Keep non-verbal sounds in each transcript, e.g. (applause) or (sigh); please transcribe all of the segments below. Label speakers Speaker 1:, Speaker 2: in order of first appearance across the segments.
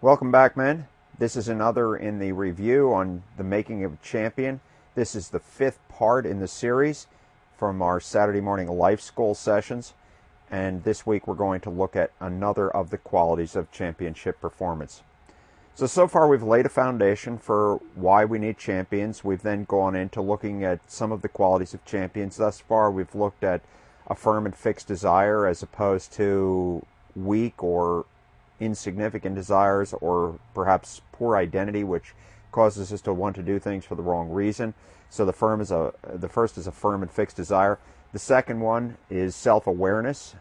Speaker 1: Welcome back, men. This is another in the review on the making of a champion. This is the fifth part in the series from our Saturday morning life school sessions. And this week we're going to look at another of the qualities of championship performance. So, so far we've laid a foundation for why we need champions. We've then gone into looking at some of the qualities of champions. Thus far, we've looked at a firm and fixed desire as opposed to weak or insignificant desires or perhaps poor identity, which causes us to want to do things for the wrong reason. So the firm is a the first is a firm and fixed desire. The second one is self-awareness,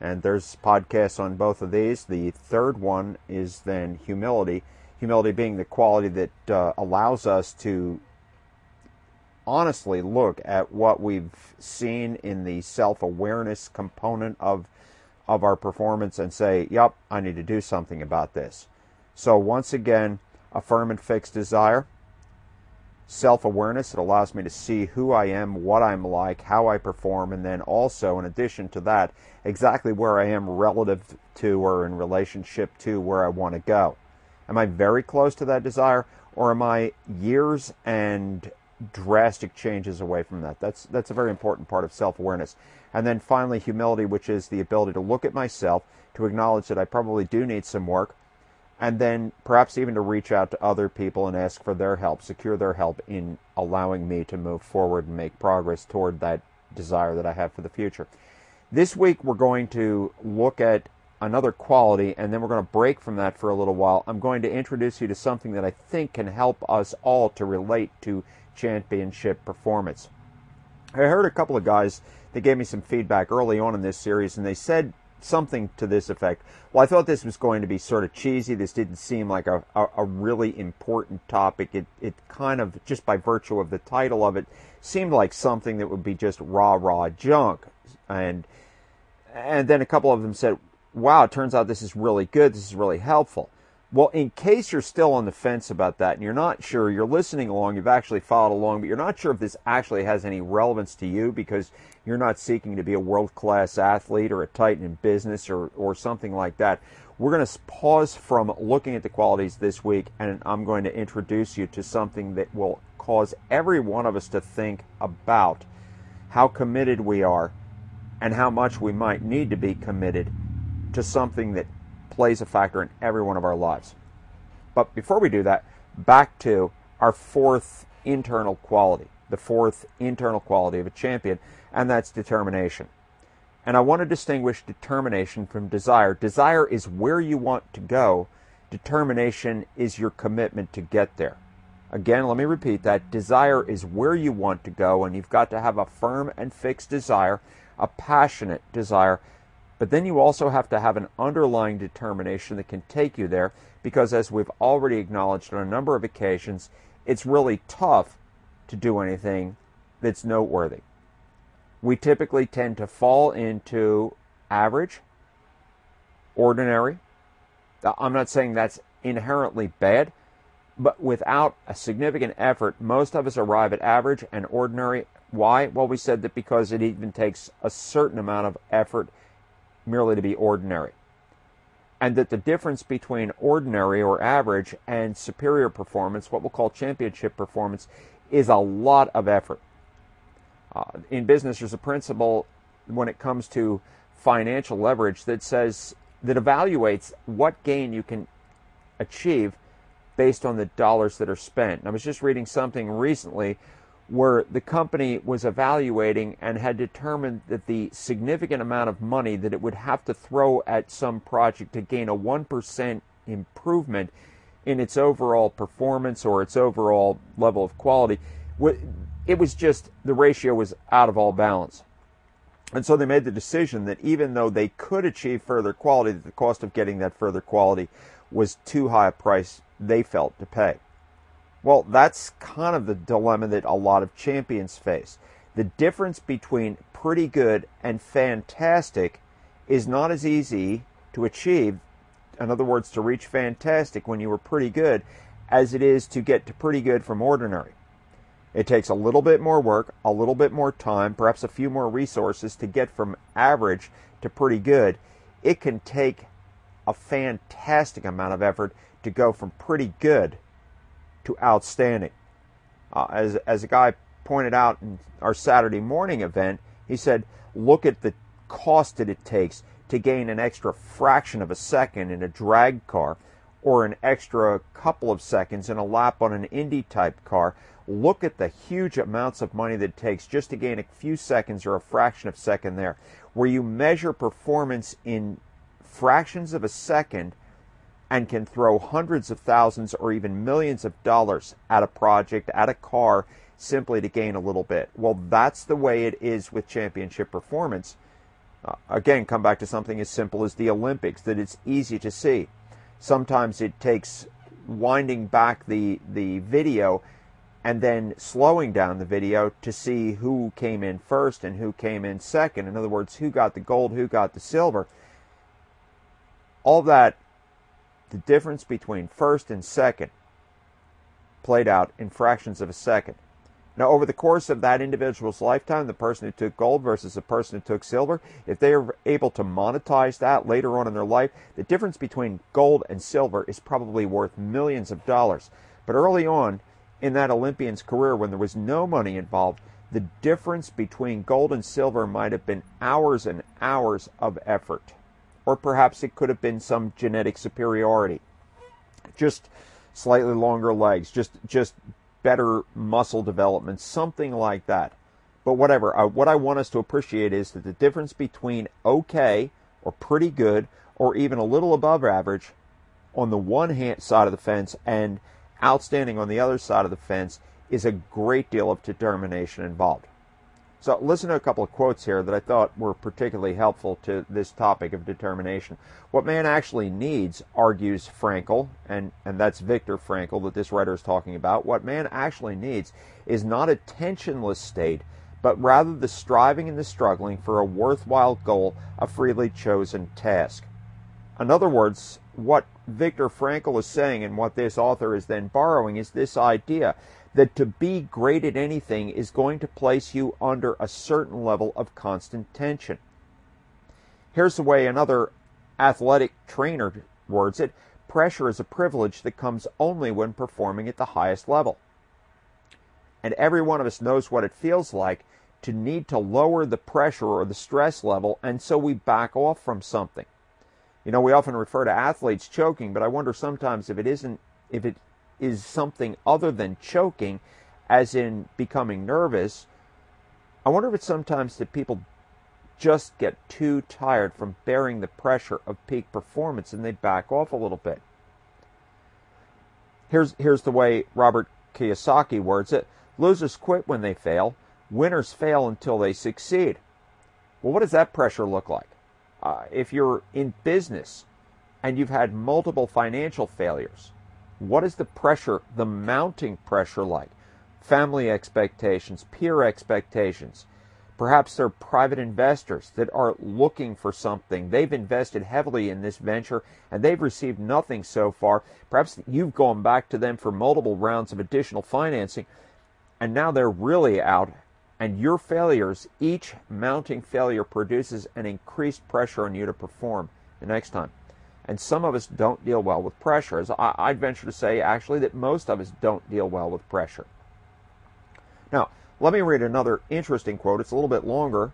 Speaker 1: and there's podcasts on both of these. The third one is then humility. Humility being the quality that uh, allows us to honestly look at what we've seen in the self-awareness component of of our performance and say, yep, I need to do something about this. So, once again, affirm and fix desire, self awareness, it allows me to see who I am, what I'm like, how I perform, and then also, in addition to that, exactly where I am relative to or in relationship to where I want to go. Am I very close to that desire, or am I years and drastic changes away from that. That's that's a very important part of self-awareness. And then finally humility, which is the ability to look at myself, to acknowledge that I probably do need some work, and then perhaps even to reach out to other people and ask for their help, secure their help in allowing me to move forward and make progress toward that desire that I have for the future. This week we're going to look at another quality, and then we're going to break from that for a little while. I'm going to introduce you to something that I think can help us all to relate to championship performance. I heard a couple of guys that gave me some feedback early on in this series, and they said something to this effect. Well, I thought this was going to be sort of cheesy. This didn't seem like a, a, a, really important topic. It, it kind of, just by virtue of the title of it, seemed like something that would be just rah rah junk. And, and then a couple of them said, wow, it turns out this is really good. This is really helpful. Well, in case you're still on the fence about that and you're not sure, you're listening along, you've actually followed along, but you're not sure if this actually has any relevance to you because you're not seeking to be a world class athlete or a titan in business or, or something like that. We're going to pause from looking at the qualities this week and I'm going to introduce you to something that will cause every one of us to think about how committed we are and how much we might need to be committed to something that plays a factor in every one of our lives. But before we do that, back to our fourth internal quality, the fourth internal quality of a champion, and that's determination. And I want to distinguish determination from desire. Desire is where you want to go, determination is your commitment to get there. Again, let me repeat that. Desire is where you want to go, and you've got to have a firm and fixed desire, a passionate desire but then you also have to have an underlying determination that can take you there because, as we've already acknowledged on a number of occasions, it's really tough to do anything that's noteworthy. We typically tend to fall into average, ordinary. I'm not saying that's inherently bad, but without a significant effort, most of us arrive at average and ordinary. Why? Well, we said that because it even takes a certain amount of effort merely to be ordinary. And that the difference between ordinary or average and superior performance, what we'll call championship performance, is a lot of effort. Uh, in business, there's a principle when it comes to financial leverage that says that evaluates what gain you can achieve based on the dollars that are spent. And I was just reading something recently where the company was evaluating and had determined that the significant amount of money that it would have to throw at some project to gain a 1% improvement in its overall performance or its overall level of quality, it was just the ratio was out of all balance. And so they made the decision that even though they could achieve further quality, the cost of getting that further quality was too high a price they felt to pay. Well, that's kind of the dilemma that a lot of champions face. The difference between pretty good and fantastic is not as easy to achieve. In other words, to reach fantastic when you were pretty good as it is to get to pretty good from ordinary. It takes a little bit more work, a little bit more time, perhaps a few more resources to get from average to pretty good. It can take a fantastic amount of effort to go from pretty good to outstanding. Uh, as, as a guy pointed out in our Saturday morning event, he said, look at the cost that it takes to gain an extra fraction of a second in a drag car or an extra couple of seconds in a lap on an Indy type car. Look at the huge amounts of money that it takes just to gain a few seconds or a fraction of a second there. Where you measure performance in fractions of a second and can throw hundreds of thousands or even millions of dollars at a project, at a car, simply to gain a little bit. Well, that's the way it is with championship performance. Uh, again, come back to something as simple as the Olympics, that it's easy to see. Sometimes it takes winding back the, the video and then slowing down the video to see who came in first and who came in second. In other words, who got the gold, who got the silver. All that, the difference between first and second, played out in fractions of a second. Now, over the course of that individual's lifetime, the person who took gold versus the person who took silver, if they are able to monetize that later on in their life, the difference between gold and silver is probably worth millions of dollars. But early on in that Olympian's career, when there was no money involved, the difference between gold and silver might have been hours and hours of effort. Or perhaps it could have been some genetic superiority. Just slightly longer legs, just just better muscle development, something like that. But whatever, uh, what I want us to appreciate is that the difference between okay or pretty good or even a little above average on the one hand side of the fence and outstanding on the other side of the fence is a great deal of determination involved. So listen to a couple of quotes here that I thought were particularly helpful to this topic of determination. What man actually needs, argues Frankl, and, and that's Viktor Frankl that this writer is talking about, what man actually needs is not a tensionless state, but rather the striving and the struggling for a worthwhile goal, a freely chosen task. In other words, what Viktor Frankl is saying and what this author is then borrowing is this idea that to be great at anything is going to place you under a certain level of constant tension. Here's the way another athletic trainer words it pressure is a privilege that comes only when performing at the highest level. And every one of us knows what it feels like to need to lower the pressure or the stress level, and so we back off from something. You know, we often refer to athletes choking, but I wonder sometimes if it isn't, if it is something other than choking, as in becoming nervous, I wonder if it's sometimes that people just get too tired from bearing the pressure of peak performance and they back off a little bit. Here's, here's the way Robert Kiyosaki words it losers quit when they fail, winners fail until they succeed. Well, what does that pressure look like? Uh, if you're in business and you've had multiple financial failures, what is the pressure, the mounting pressure like? Family expectations, peer expectations. Perhaps they're private investors that are looking for something. They've invested heavily in this venture and they've received nothing so far. Perhaps you've gone back to them for multiple rounds of additional financing and now they're really out. And your failures, each mounting failure produces an increased pressure on you to perform the next time. And some of us don't deal well with pressure. As I, I'd venture to say, actually, that most of us don't deal well with pressure. Now, let me read another interesting quote. It's a little bit longer,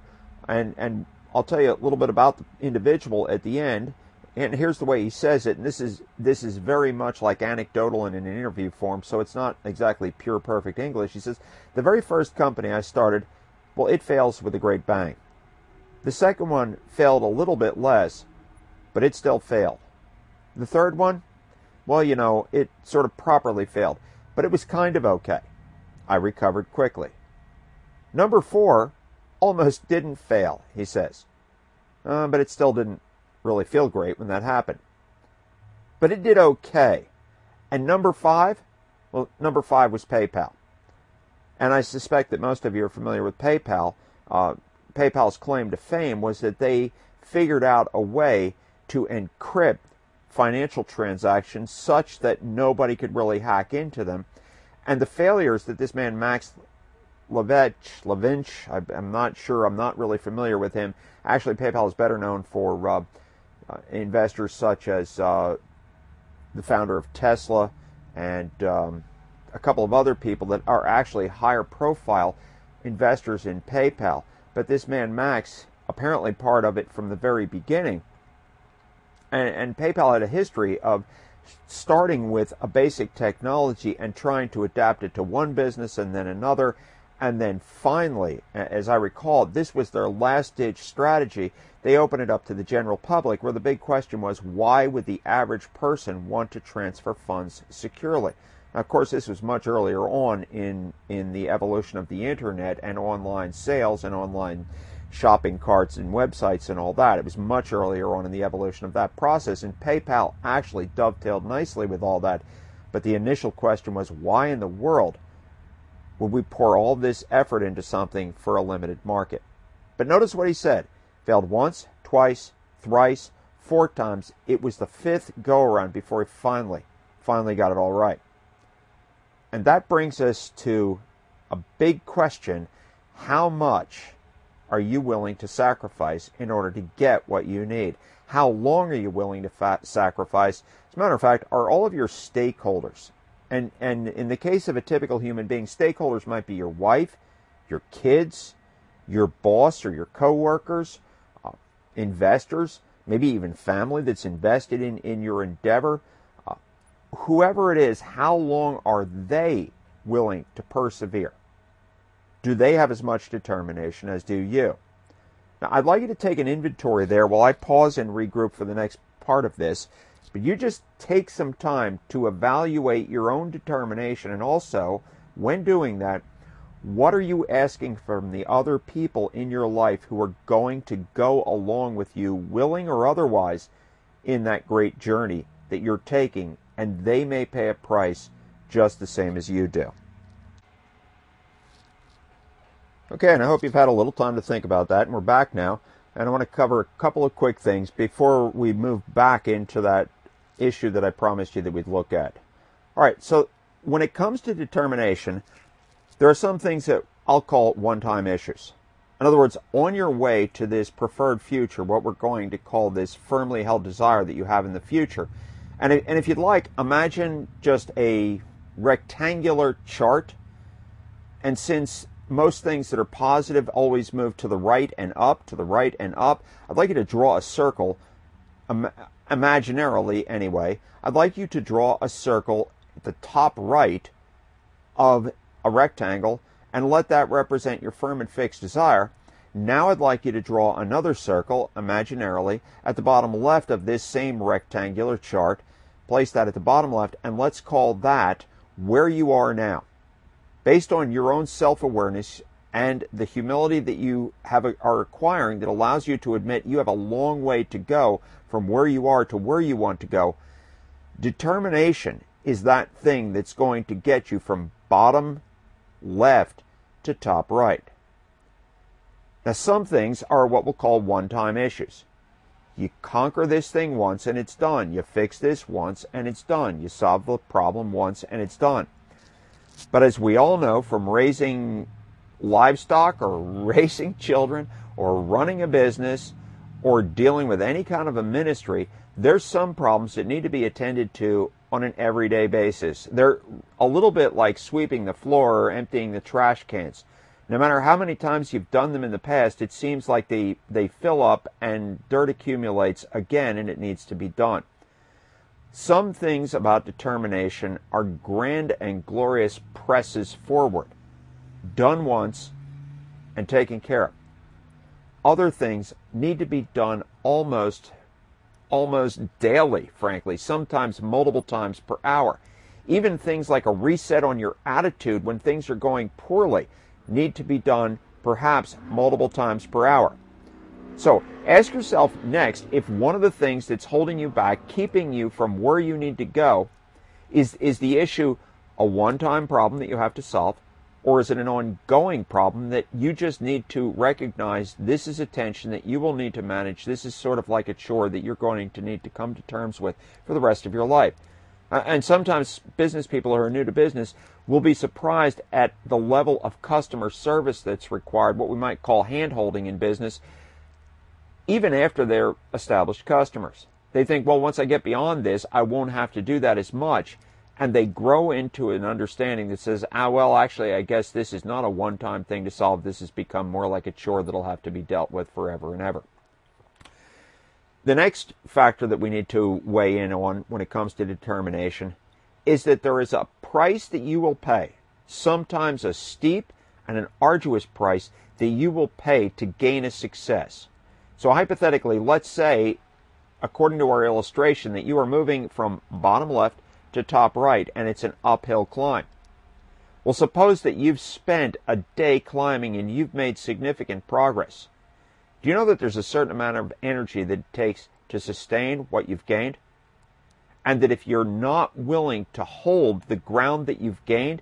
Speaker 1: and, and I'll tell you a little bit about the individual at the end. And here's the way he says it. And this is this is very much like anecdotal in an interview form, so it's not exactly pure perfect English. He says, "The very first company I started, well, it fails with a great bang. The second one failed a little bit less, but it still failed. The third one, well, you know, it sort of properly failed, but it was kind of okay. I recovered quickly. Number four almost didn't fail, he says, uh, but it still didn't really feel great when that happened. But it did okay. And number five, well, number five was PayPal. And I suspect that most of you are familiar with PayPal. Uh, PayPal's claim to fame was that they figured out a way to encrypt financial transactions such that nobody could really hack into them. And the failures that this man, Max Levich, Levinch, I, am not sure, I'm not really familiar with him. Actually, PayPal is better known for uh, uh, investors such as uh, the founder of Tesla and um, a couple of other people that are actually higher profile investors in PayPal. But this man, Max, apparently part of it from the very beginning. And, and PayPal had a history of starting with a basic technology and trying to adapt it to one business and then another. And then finally, as I recall, this was their last ditch strategy. They opened it up to the general public, where the big question was why would the average person want to transfer funds securely? Now, of course, this was much earlier on in, in the evolution of the internet and online sales and online shopping carts and websites and all that. It was much earlier on in the evolution of that process, and PayPal actually dovetailed nicely with all that. But the initial question was why in the world would we pour all this effort into something for a limited market? But notice what he said failed once, twice, thrice, four times. It was the fifth go around before he finally, finally got it all right. And that brings us to a big question how much are you willing to sacrifice in order to get what you need? How long are you willing to fa- sacrifice? As a matter of fact, are all of your stakeholders, and, and in the case of a typical human being, stakeholders might be your wife, your kids, your boss or your coworkers, uh, investors, maybe even family that's invested in, in your endeavor. Uh, whoever it is, how long are they willing to persevere? Do they have as much determination as do you? Now, I'd like you to take an inventory there while I pause and regroup for the next part of this. But you just take some time to evaluate your own determination and also, when doing that, what are you asking from the other people in your life who are going to go along with you, willing or otherwise, in that great journey that you're taking, and they may pay a price just the same as you do? Okay, and I hope you've had a little time to think about that, and we're back now. And I want to cover a couple of quick things before we move back into that issue that I promised you that we'd look at. All right, so when it comes to determination, there are some things that I'll call one time issues. In other words, on your way to this preferred future, what we're going to call this firmly held desire that you have in the future. And, and if you'd like, imagine just a rectangular chart. And since most things that are positive always move to the right and up, to the right and up. I'd like you to draw a circle, Im- imaginarily anyway. I'd like you to draw a circle at the top right of a rectangle and let that represent your firm and fixed desire. Now I'd like you to draw another circle, imaginarily, at the bottom left of this same rectangular chart. Place that at the bottom left, and let's call that where you are now based on your own self awareness and the humility that you have are acquiring that allows you to admit you have a long way to go from where you are to where you want to go. Determination is that thing that's going to get you from bottom left to top right. Now, some things are what we'll call one time issues. You conquer this thing once and it's done. You fix this once and it's done. You solve the problem once and it's done. But as we all know from raising livestock or (laughs) raising children or running a business or dealing with any kind of a ministry, there's some problems that need to be attended to on an everyday basis. They're a little bit like sweeping the floor or emptying the trash cans. No matter how many times you've done them in the past, it seems like they, they fill up and dirt accumulates again and it needs to be done. Some things about determination are grand and glorious presses forward, done once and taken care of. Other things need to be done almost almost daily, frankly, sometimes multiple times per hour. Even things like a reset on your attitude when things are going poorly need to be done perhaps multiple times per hour. So ask yourself next if one of the things that's holding you back, keeping you from where you need to go, is, is the issue a one time problem that you have to solve, or is it an ongoing problem that you just need to recognize this is a tension that you will need to manage? This is sort of like a chore that you're going to need to come to terms with for the rest of your life. And sometimes business people who are new to business will be surprised at the level of customer service that's required, what we might call hand holding in business, even after they're established customers. They think, well, once I get beyond this, I won't have to do that as much. And they grow into an understanding that says, ah, well, actually, I guess this is not a one time thing to solve. This has become more like a chore that'll have to be dealt with forever and ever. The next factor that we need to weigh in on when it comes to determination is that there is a price that you will pay, sometimes a steep and an arduous price that you will pay to gain a success. So hypothetically, let's say, according to our illustration, that you are moving from bottom left to top right and it's an uphill climb. Well, suppose that you've spent a day climbing and you've made significant progress. Do you know that there's a certain amount of energy that it takes to sustain what you've gained? And that if you're not willing to hold the ground that you've gained,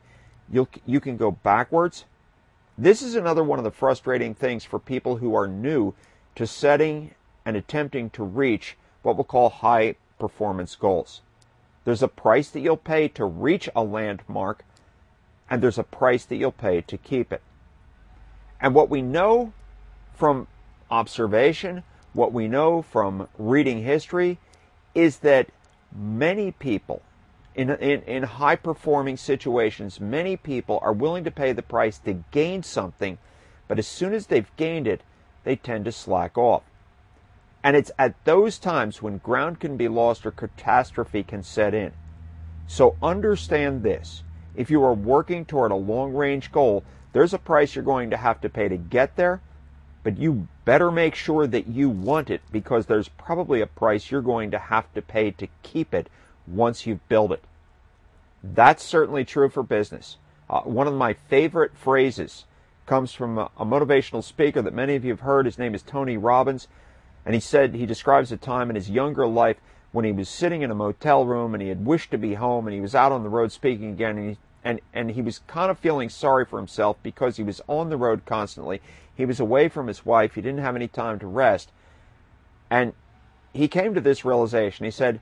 Speaker 1: you you can go backwards. This is another one of the frustrating things for people who are new to setting and attempting to reach what we'll call high performance goals. There's a price that you'll pay to reach a landmark, and there's a price that you'll pay to keep it. And what we know from observation, what we know from reading history, is that many people in, in, in high performing situations, many people are willing to pay the price to gain something, but as soon as they've gained it, they tend to slack off. And it's at those times when ground can be lost or catastrophe can set in. So understand this. If you are working toward a long range goal, there's a price you're going to have to pay to get there, but you better make sure that you want it because there's probably a price you're going to have to pay to keep it once you've built it. That's certainly true for business. Uh, one of my favorite phrases comes from a, a motivational speaker that many of you have heard. His name is Tony Robbins. And he said he describes a time in his younger life when he was sitting in a motel room and he had wished to be home and he was out on the road speaking again and he, and, and he was kind of feeling sorry for himself because he was on the road constantly. He was away from his wife. He didn't have any time to rest. And he came to this realization. He said,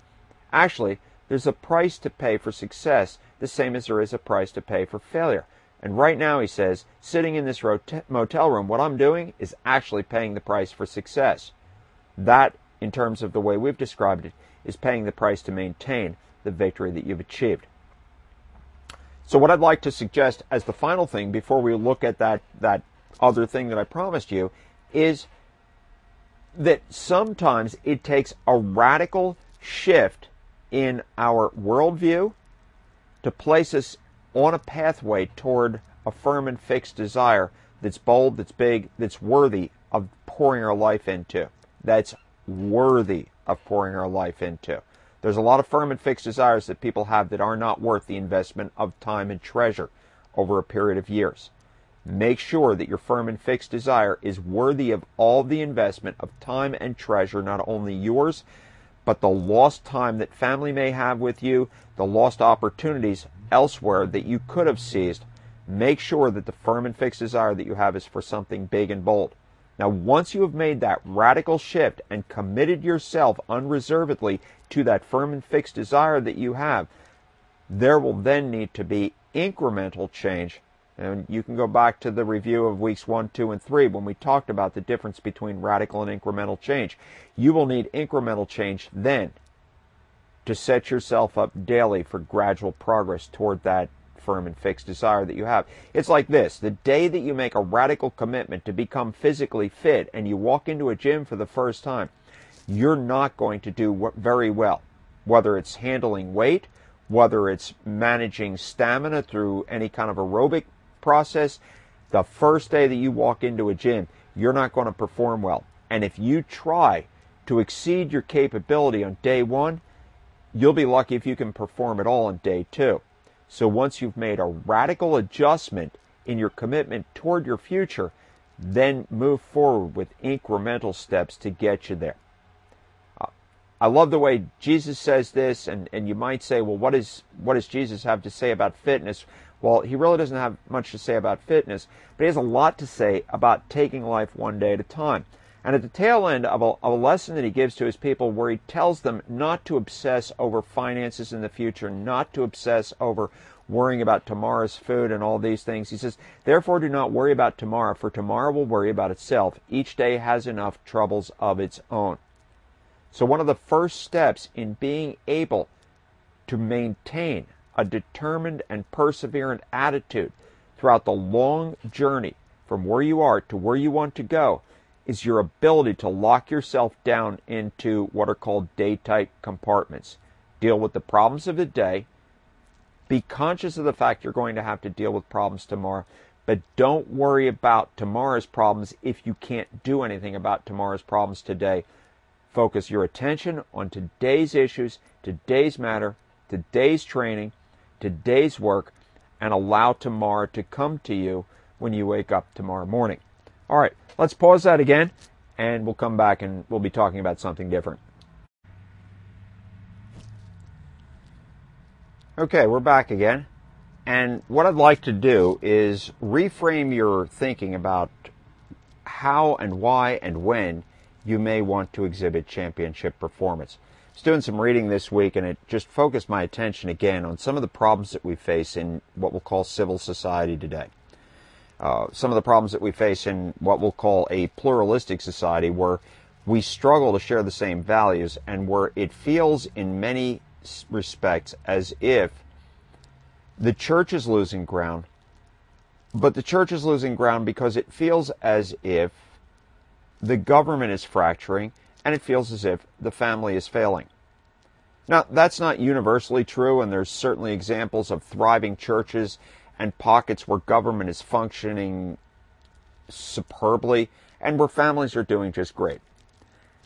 Speaker 1: actually, there's a price to pay for success, the same as there is a price to pay for failure. And right now, he says, sitting in this motel room, what I'm doing is actually paying the price for success. That, in terms of the way we've described it, is paying the price to maintain the victory that you've achieved. So what I'd like to suggest as the final thing before we look at that, that other thing that I promised you is that sometimes it takes a radical shift in our worldview to place us on a pathway toward a firm and fixed desire that's bold, that's big, that's worthy of pouring our life into that's worthy of pouring our life into. There's a lot of firm and fixed desires that people have that are not worth the investment of time and treasure over a period of years. Make sure that your firm and fixed desire is worthy of all the investment of time and treasure, not only yours, but the lost time that family may have with you, the lost opportunities elsewhere that you could have seized. Make sure that the firm and fixed desire that you have is for something big and bold. Now, once you have made that radical shift and committed yourself unreservedly to that firm and fixed desire that you have, there will then need to be incremental change. And you can go back to the review of weeks one, two, and three when we talked about the difference between radical and incremental change. You will need incremental change then to set yourself up daily for gradual progress toward that firm and fixed desire that you have. It's like this the day that you make a radical commitment to become physically fit and you walk into a gym for the first time, you're not going to do very well. Whether it's handling weight, whether it's managing stamina through any kind of aerobic process, the first day that you walk into a gym, you're not going to perform well. And if you try to exceed your capability on day one, you'll be lucky if you can perform at all on day two. So once you've made a radical adjustment in your commitment toward your future, then move forward with incremental steps to get you there. Uh, I love the way Jesus says this, and, and you might say, well, what, is, what does Jesus have to say about fitness? Well, he really doesn't have much to say about fitness, but he has a lot to say about taking life one day at a time. And at the tail end of a, of a, lesson that he gives to his people, where he tells them not to obsess over finances in the future, not to obsess over worrying about tomorrow's food and all these things. He says, Therefore do not worry about tomorrow, for tomorrow will worry about itself. Each day has enough troubles of its own. So, one of the first steps in being able to maintain a determined and perseverant attitude throughout the long journey from where you are to where you want to go is your ability to lock yourself down into what are called day type compartments. Deal with the problems of the day. Be conscious of the fact you're going to have to deal with problems tomorrow, but don't worry about tomorrow's problems if you can't do anything about tomorrow's problems today. Focus your attention on today's issues, today's matter, today's training, today's work, and allow tomorrow to come to you when you wake up tomorrow morning. All right, let's pause that again, and we'll come back and we'll be talking about something different. Okay, we're back again. And what I'd like to do is reframe your thinking about how and why and when you may want to exhibit championship performance. I was doing some reading this week and it just focused my attention again on some of the problems that we face in what we'll call civil society today. Uh, some of the problems that we face in what we'll call a pluralistic society where we struggle to share the same values and where it feels in many respects as if the church is losing ground, but the church is losing ground because it feels as if the government is fracturing and it feels as if the family is failing. Now, that's not universally true, and there's certainly examples of thriving churches and pockets where government is functioning superbly and where families are doing just great.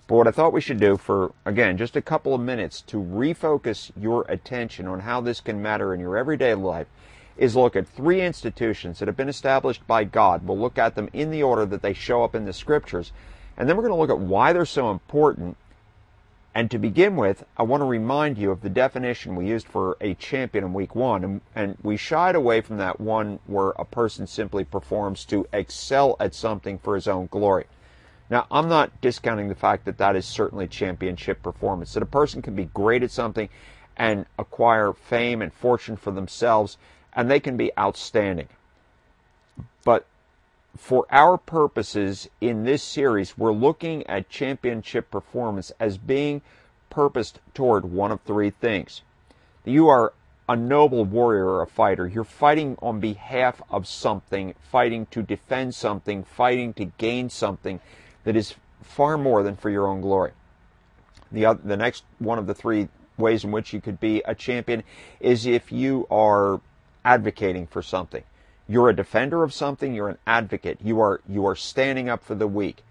Speaker 1: But what I thought we should do for, again, just a couple of minutes to refocus your attention on how this can matter in your everyday life is look at three institutions that have been established by God. We'll look at them in the order that they show up in the scriptures. And then we're going to look at why they're so important and to begin with, I want to remind you of the definition we used for a champion in week one. And, and, we shied away from that one where a person simply performs to excel at something for his own glory. Now, I'm not discounting the fact that that is certainly championship performance, that a person can be great at something and acquire fame and fortune for themselves, and they can be outstanding. For our purposes in this series, we're looking at championship performance as being purposed toward one of three things. You are a noble warrior or a fighter. You're fighting on behalf of something, fighting to defend something, fighting to gain something that is far more than for your own glory. The, other, the next one of the three ways in which you could be a champion is if you are advocating for something. You're a defender of something, you're an advocate. You are you are standing up for the weak.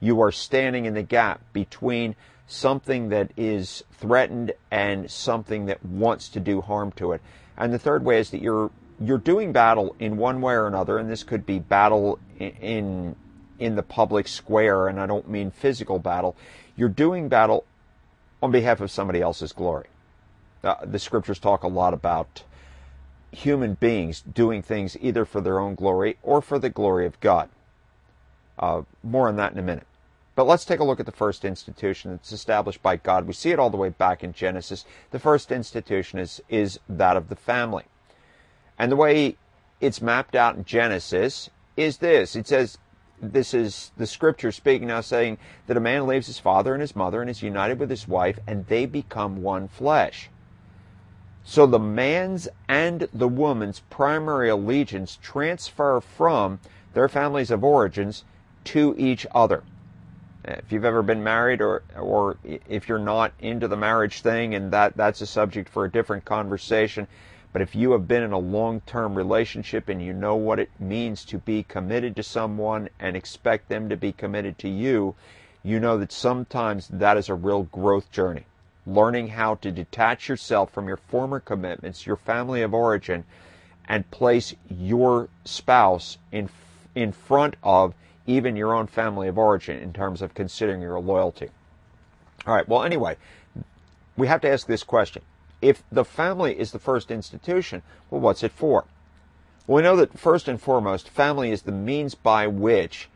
Speaker 1: You are standing in the gap between something that is threatened and something that wants to do harm to it. And the third way is that you're you're doing battle in one way or another, and this could be battle in in the public square, and I don't mean physical battle. You're doing battle on behalf of somebody else's glory. Uh, the scriptures talk a lot about human beings doing things either for their own glory or for the glory of God. Uh, more on that in a minute. But let's take a look at the first institution that's established by God. We see it all the way back in Genesis. The first institution is, is that of the family. And the way it's mapped out in Genesis is this. It says, this is the scripture speaking now saying that a man leaves his father and his mother and is united with his wife and they become one flesh. So the man's and the woman's primary allegiance transfer from their families of origins to each other. If you've ever been married or or if you're not into the marriage thing and that that's a subject for a different conversation, but if you have been in a long-term relationship and you know what it means to be committed to someone and expect them to be committed to you, you know that sometimes that is a real growth journey learning how to detach yourself from your former commitments, your family of origin, and place your spouse in in front of even your own family of origin in terms of considering your loyalty. All right. Well, anyway, we have to ask this question: If the family is the first institution, well, what's it for? Well, we know that first and foremost, family is the means by which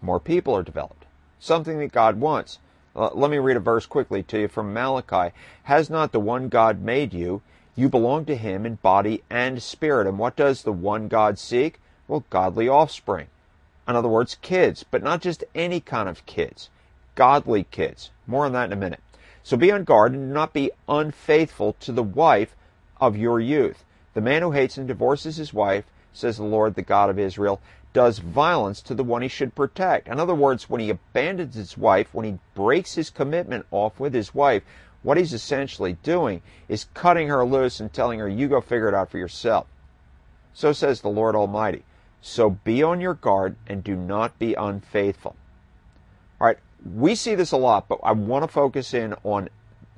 Speaker 1: more people are developed. Something that God wants. Uh, let me read a verse quickly to you from Malachi. Has not the one God made you? You belong to Him in body and spirit. And what does the one God seek? Well, godly offspring. In other words, kids, but not just any kind of kids, godly kids. More on that in a minute. So be on guard and do not be unfaithful to the wife of your youth. The man who hates and divorces his wife, says the Lord, the God of Israel, does violence to the one he should protect. In other words, when he abandons his wife, when he breaks his commitment off with his wife, what he's essentially doing is cutting her loose and telling her, you go figure it out for yourself. So says the Lord Almighty. So be on your guard and do not be unfaithful. All right, we see this a lot, but I want to focus in on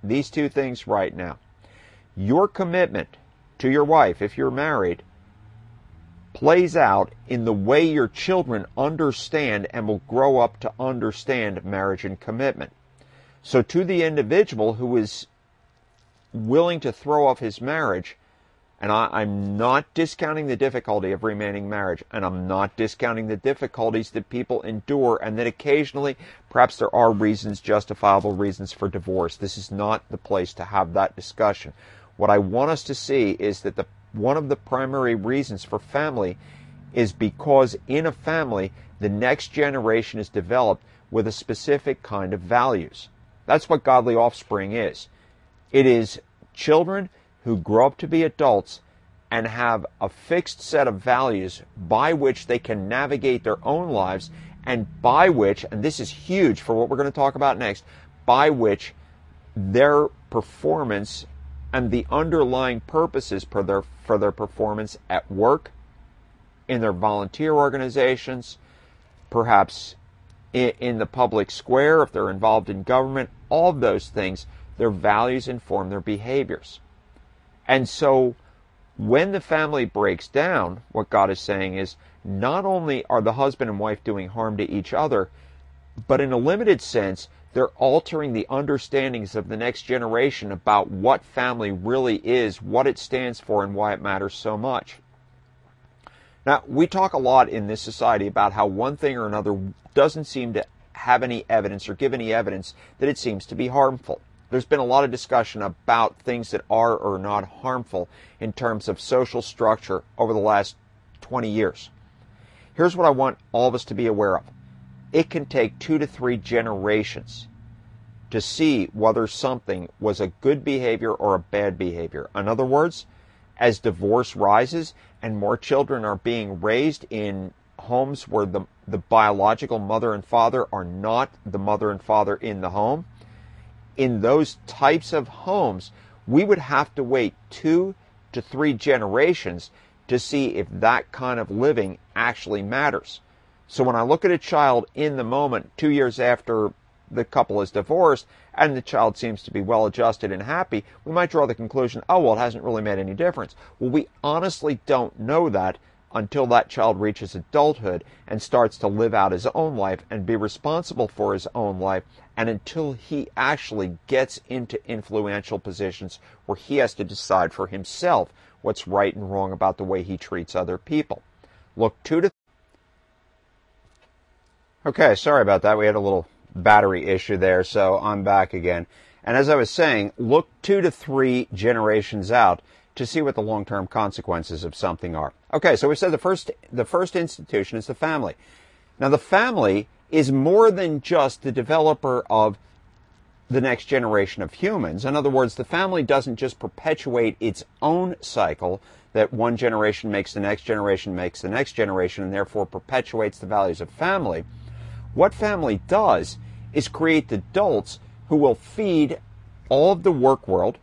Speaker 1: these two things right now. Your commitment to your wife, if you're married, plays out in the way your children understand and will grow up to understand marriage and commitment. So, to the individual who is willing to throw off his marriage, and I, am not discounting the difficulty of remaining marriage, and I'm not discounting the difficulties that people endure, and that occasionally, perhaps there are reasons, justifiable reasons for divorce. This is not the place to have that discussion. What I want us to see is that the one of the primary reasons for family is because in a family, the next generation is developed with a specific kind of values. That's what godly offspring is. It is children who grow up to be adults and have a fixed set of values by which they can navigate their own lives and by which, and this is huge for what we're going to talk about next, by which their performance and the underlying purposes for their, for their performance at work, in their volunteer organizations, perhaps in, in the public square, if they're involved in government, all of those things, their values inform their behaviors. And so when the family breaks down, what God is saying is not only are the husband and wife doing harm to each other, but in a limited sense, they're altering the understandings of the next generation about what family really is, what it stands for, and why it matters so much. Now, we talk a lot in this society about how one thing or another doesn't seem to have any evidence or give any evidence that it seems to be harmful there's been a lot of discussion about things that are or are not harmful in terms of social structure over the last 20 years. Here's what I want all of us to be aware of. It can take two to three generations to see whether something was a good behavior or a bad behavior. In other words, as divorce rises and more children are being raised in homes where the, the biological mother and father are not the mother and father in the home, in those types of homes, we would have to wait two to three generations to see if that kind of living actually matters. So when I look at a child in the moment, two years after the couple is divorced, and the child seems to be well adjusted and happy, we might draw the conclusion, oh, well, it hasn't really made any difference. Well, we honestly don't know that until that child reaches adulthood and starts to live out his own life and be responsible for his own life, and until he actually gets into influential positions where he has to decide for himself what's right and wrong about the way he treats other people. Look two to Okay, sorry about that. We had a little battery issue there, so I'm back again. And as I was saying, look two to three generations out to see what the long-term consequences of something are. Okay, so we said the first the first institution is the family. Now the family is more than just the developer of the next generation of humans. In other words, the family doesn't just perpetuate its own cycle that one generation makes the next generation makes the next generation and therefore perpetuates the values of family. What family does is create the adults who will feed all of the work world,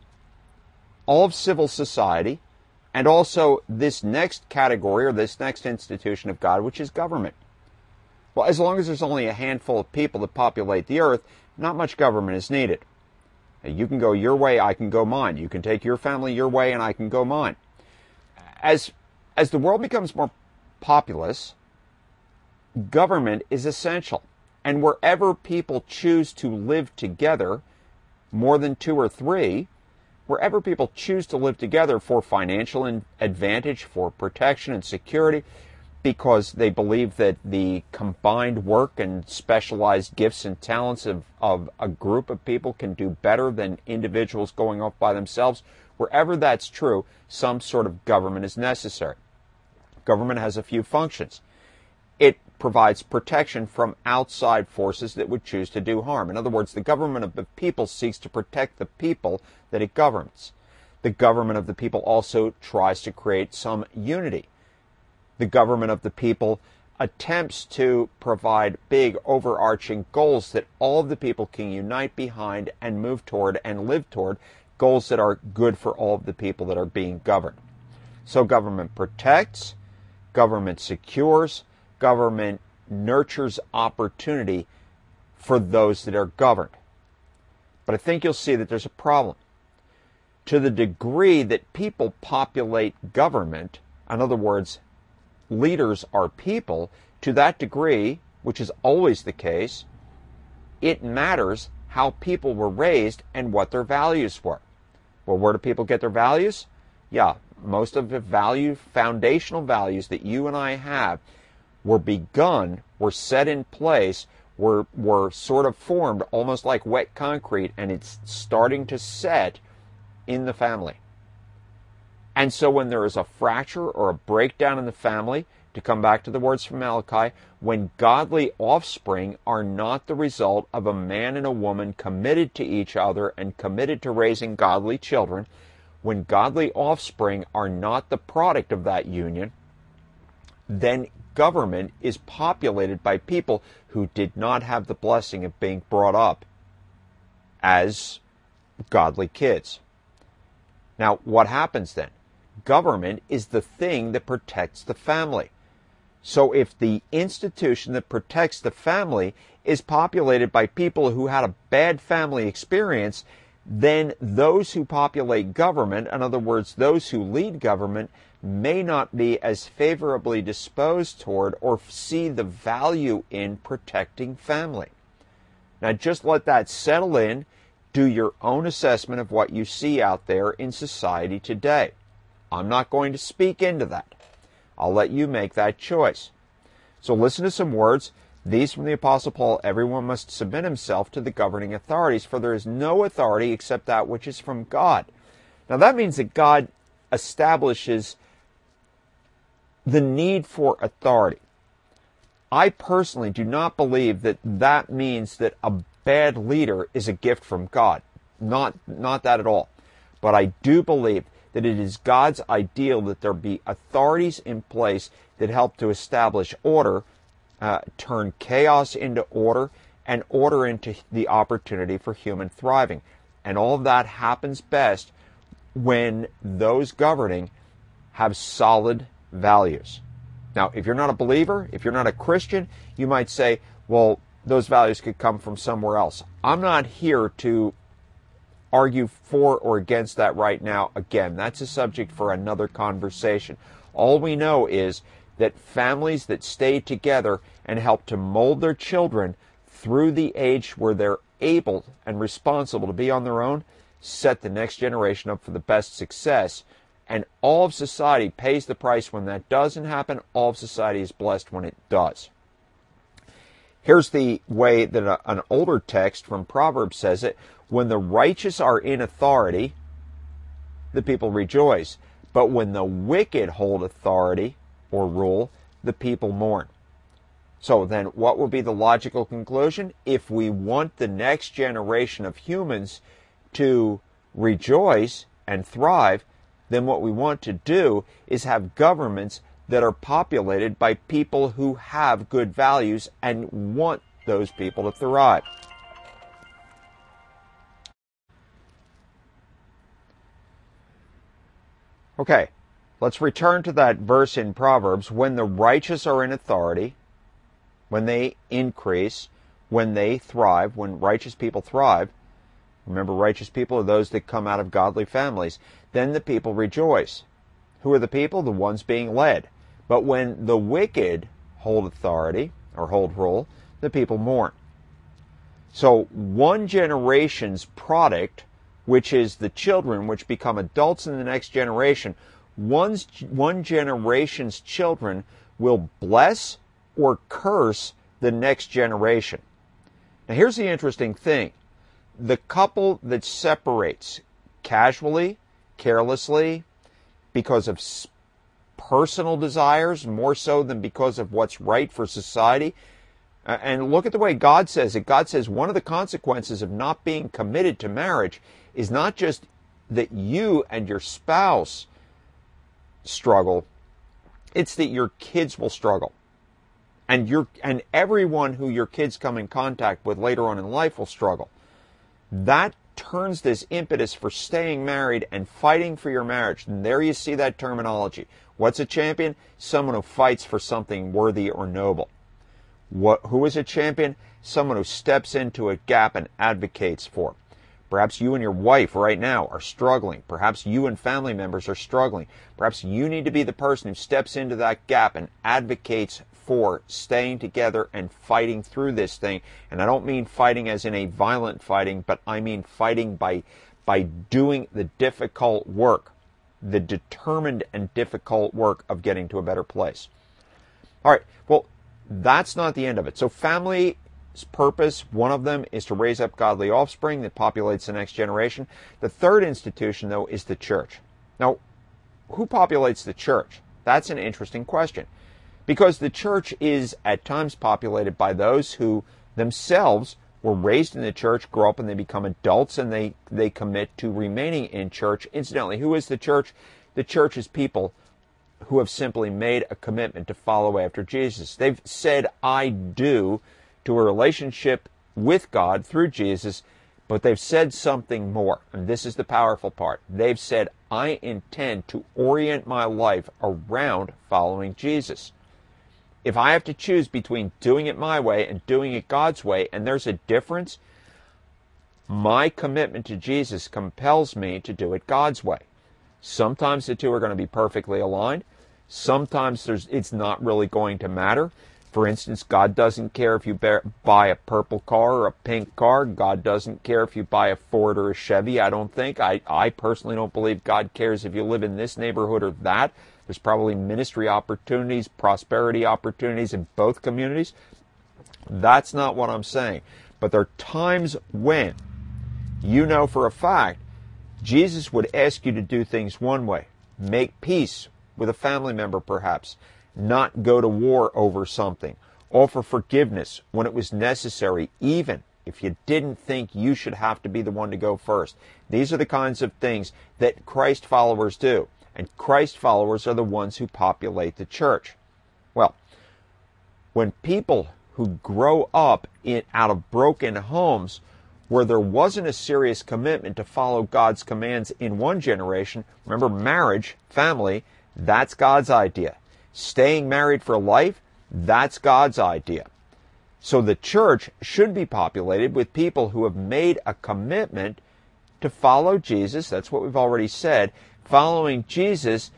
Speaker 1: all of civil society, and also this next category or this next institution of God, which is government. Well, as long as there's only a handful of people that populate the earth, not much government is needed. You can go your way, I can go mine. You can take your family your way, and I can go mine. As, as the world becomes more populous, government is essential. And wherever people choose to live together, more than two or three, wherever people choose to live together for financial advantage, for protection and security, because they believe that the combined work and specialized gifts and talents of, of a group of people can do better than individuals going off by themselves, Wherever that's true, some sort of government is necessary. Government has a few functions. Provides protection from outside forces that would choose to do harm. In other words, the government of the people seeks to protect the people that it governs. The government of the people also tries to create some unity. The government of the people attempts to provide big overarching goals that all of the people can unite behind and move toward and live toward, goals that are good for all of the people that are being governed. So government protects, government secures, government nurtures opportunity for those that are governed. But I think you'll see that there's a problem. To the degree that people populate government, in other words, leaders are people, to that degree, which is always the case, it matters how people were raised and what their values were. Well, where do people get their values? Yeah, most of the value, foundational values that you and I have were begun, were set in place, were, were sort of formed almost like wet concrete, and it's starting to set in the family. And so when there is a fracture or a breakdown in the family, to come back to the words from Malachi, when godly offspring are not the result of a man and a woman committed to each other and committed to raising godly children, when godly offspring are not the product of that union, then government is populated by people who did not have the blessing of being brought up as godly kids. Now, what happens then? government is the thing that protects the family. So if the institution that protects the family is populated by people who had a bad family experience, then those who populate government, in other words, those who lead government, may not be as favorably disposed toward or see the value in protecting family. Now just let that settle in. Do your own assessment of what you see out there in society today. I'm not going to speak into that. I'll let you make that choice. So listen to some words. These from the Apostle Paul everyone must submit himself to the governing authorities, for there is no authority except that which is from God. Now that means that God establishes the need for authority. I personally do not believe that that means that a bad leader is a gift from God. Not, not that at all. But I do believe that it is God's ideal that there be authorities in place that help to establish order, uh, turn chaos into order, and order into the opportunity for human thriving. And all of that happens best when those governing have solid values. Now, if you're not a believer, if you're not a Christian, you might say, well, those values could come from somewhere else. I'm not here to argue for or against that right now. Again, that's a subject for another conversation. All we know is that families that stay together and help to mold their children through the age where they're able and responsible to be on their own set the next generation up for the best success. And all of society pays the price when that doesn't happen. All of society is blessed when it does. Here's the way that a, an older text from Proverbs says it when the righteous are in authority, the people rejoice. But when the wicked hold authority or rule, the people mourn. So then, what will be the logical conclusion? If we want the next generation of humans to rejoice and thrive, then what we want to do is have governments that are populated by people who have good values and want those people to thrive. Okay, let's return to that verse in Proverbs. When the righteous are in authority, when they increase, when they thrive, when righteous people thrive, remember righteous people are those that come out of godly families, then the people rejoice. Who are the people? The ones being led. But when the wicked hold authority or hold rule, the people mourn. So one generation's product which is the children which become adults in the next generation, one's, one generation's children will bless or curse the next generation. Now, here's the interesting thing the couple that separates casually carelessly because of personal desires more so than because of what's right for society. And look at the way God says it. God says one of the consequences of not being committed to marriage is not just that you and your spouse struggle, it's that your kids will struggle. And your and everyone who your kids come in contact with later on in life will struggle. That turns this impetus for staying married and fighting for your marriage. And there you see that terminology. What's a champion? Someone who fights for something worthy or noble. What, who is a champion? Someone who steps into a gap and advocates for. Perhaps you and your wife right now are struggling. Perhaps you and family members are struggling. Perhaps you need to be the person who steps into that gap and advocates for staying together and fighting through this thing. And I don't mean fighting as in a violent fighting, but I mean fighting by, by doing the difficult work, the determined and difficult work of getting to a better place. All right. Well, that's not the end of it. So family purpose, one of them is to raise up godly offspring that populates the next generation. The third institution, though, is the church. Now, who populates the church? That's an interesting question. Because the church is at times populated by those who themselves were raised in the church, grow up and they become adults and they, they commit to remaining in church. Incidentally, who is the church? The church is people who have simply made a commitment to follow after Jesus. They've said, I do to a relationship with God through Jesus, but they've said something more. And this is the powerful part. They've said, I intend to orient my life around following Jesus. If I have to choose between doing it my way and doing it God's way, and there's a difference, my commitment to Jesus compels me to do it God's way. Sometimes the two are going to be perfectly aligned. Sometimes there's, it's not really going to matter. For instance, God doesn't care if you buy a purple car or a pink car. God doesn't care if you buy a Ford or a Chevy. I don't think. I, I personally don't believe God cares if you live in this neighborhood or that. There's probably ministry opportunities, prosperity opportunities in both communities. That's not what I'm saying. But there are times when you know for a fact Jesus would ask you to do things one way. Make peace with a family member, perhaps not go to war over something, offer forgiveness when it was necessary, even if you didn't think you should have to be the one to go first. These are the kinds of things that Christ followers do. And Christ followers are the ones who populate the church. Well, when people who grow up in, out of broken homes where there wasn't a serious commitment to follow God's commands in one generation, remember marriage, family, that's God's idea staying married for life, that's God's idea. So the church should be populated with people who have made a commitment to follow Jesus. That's what we've already said. Following Jesus,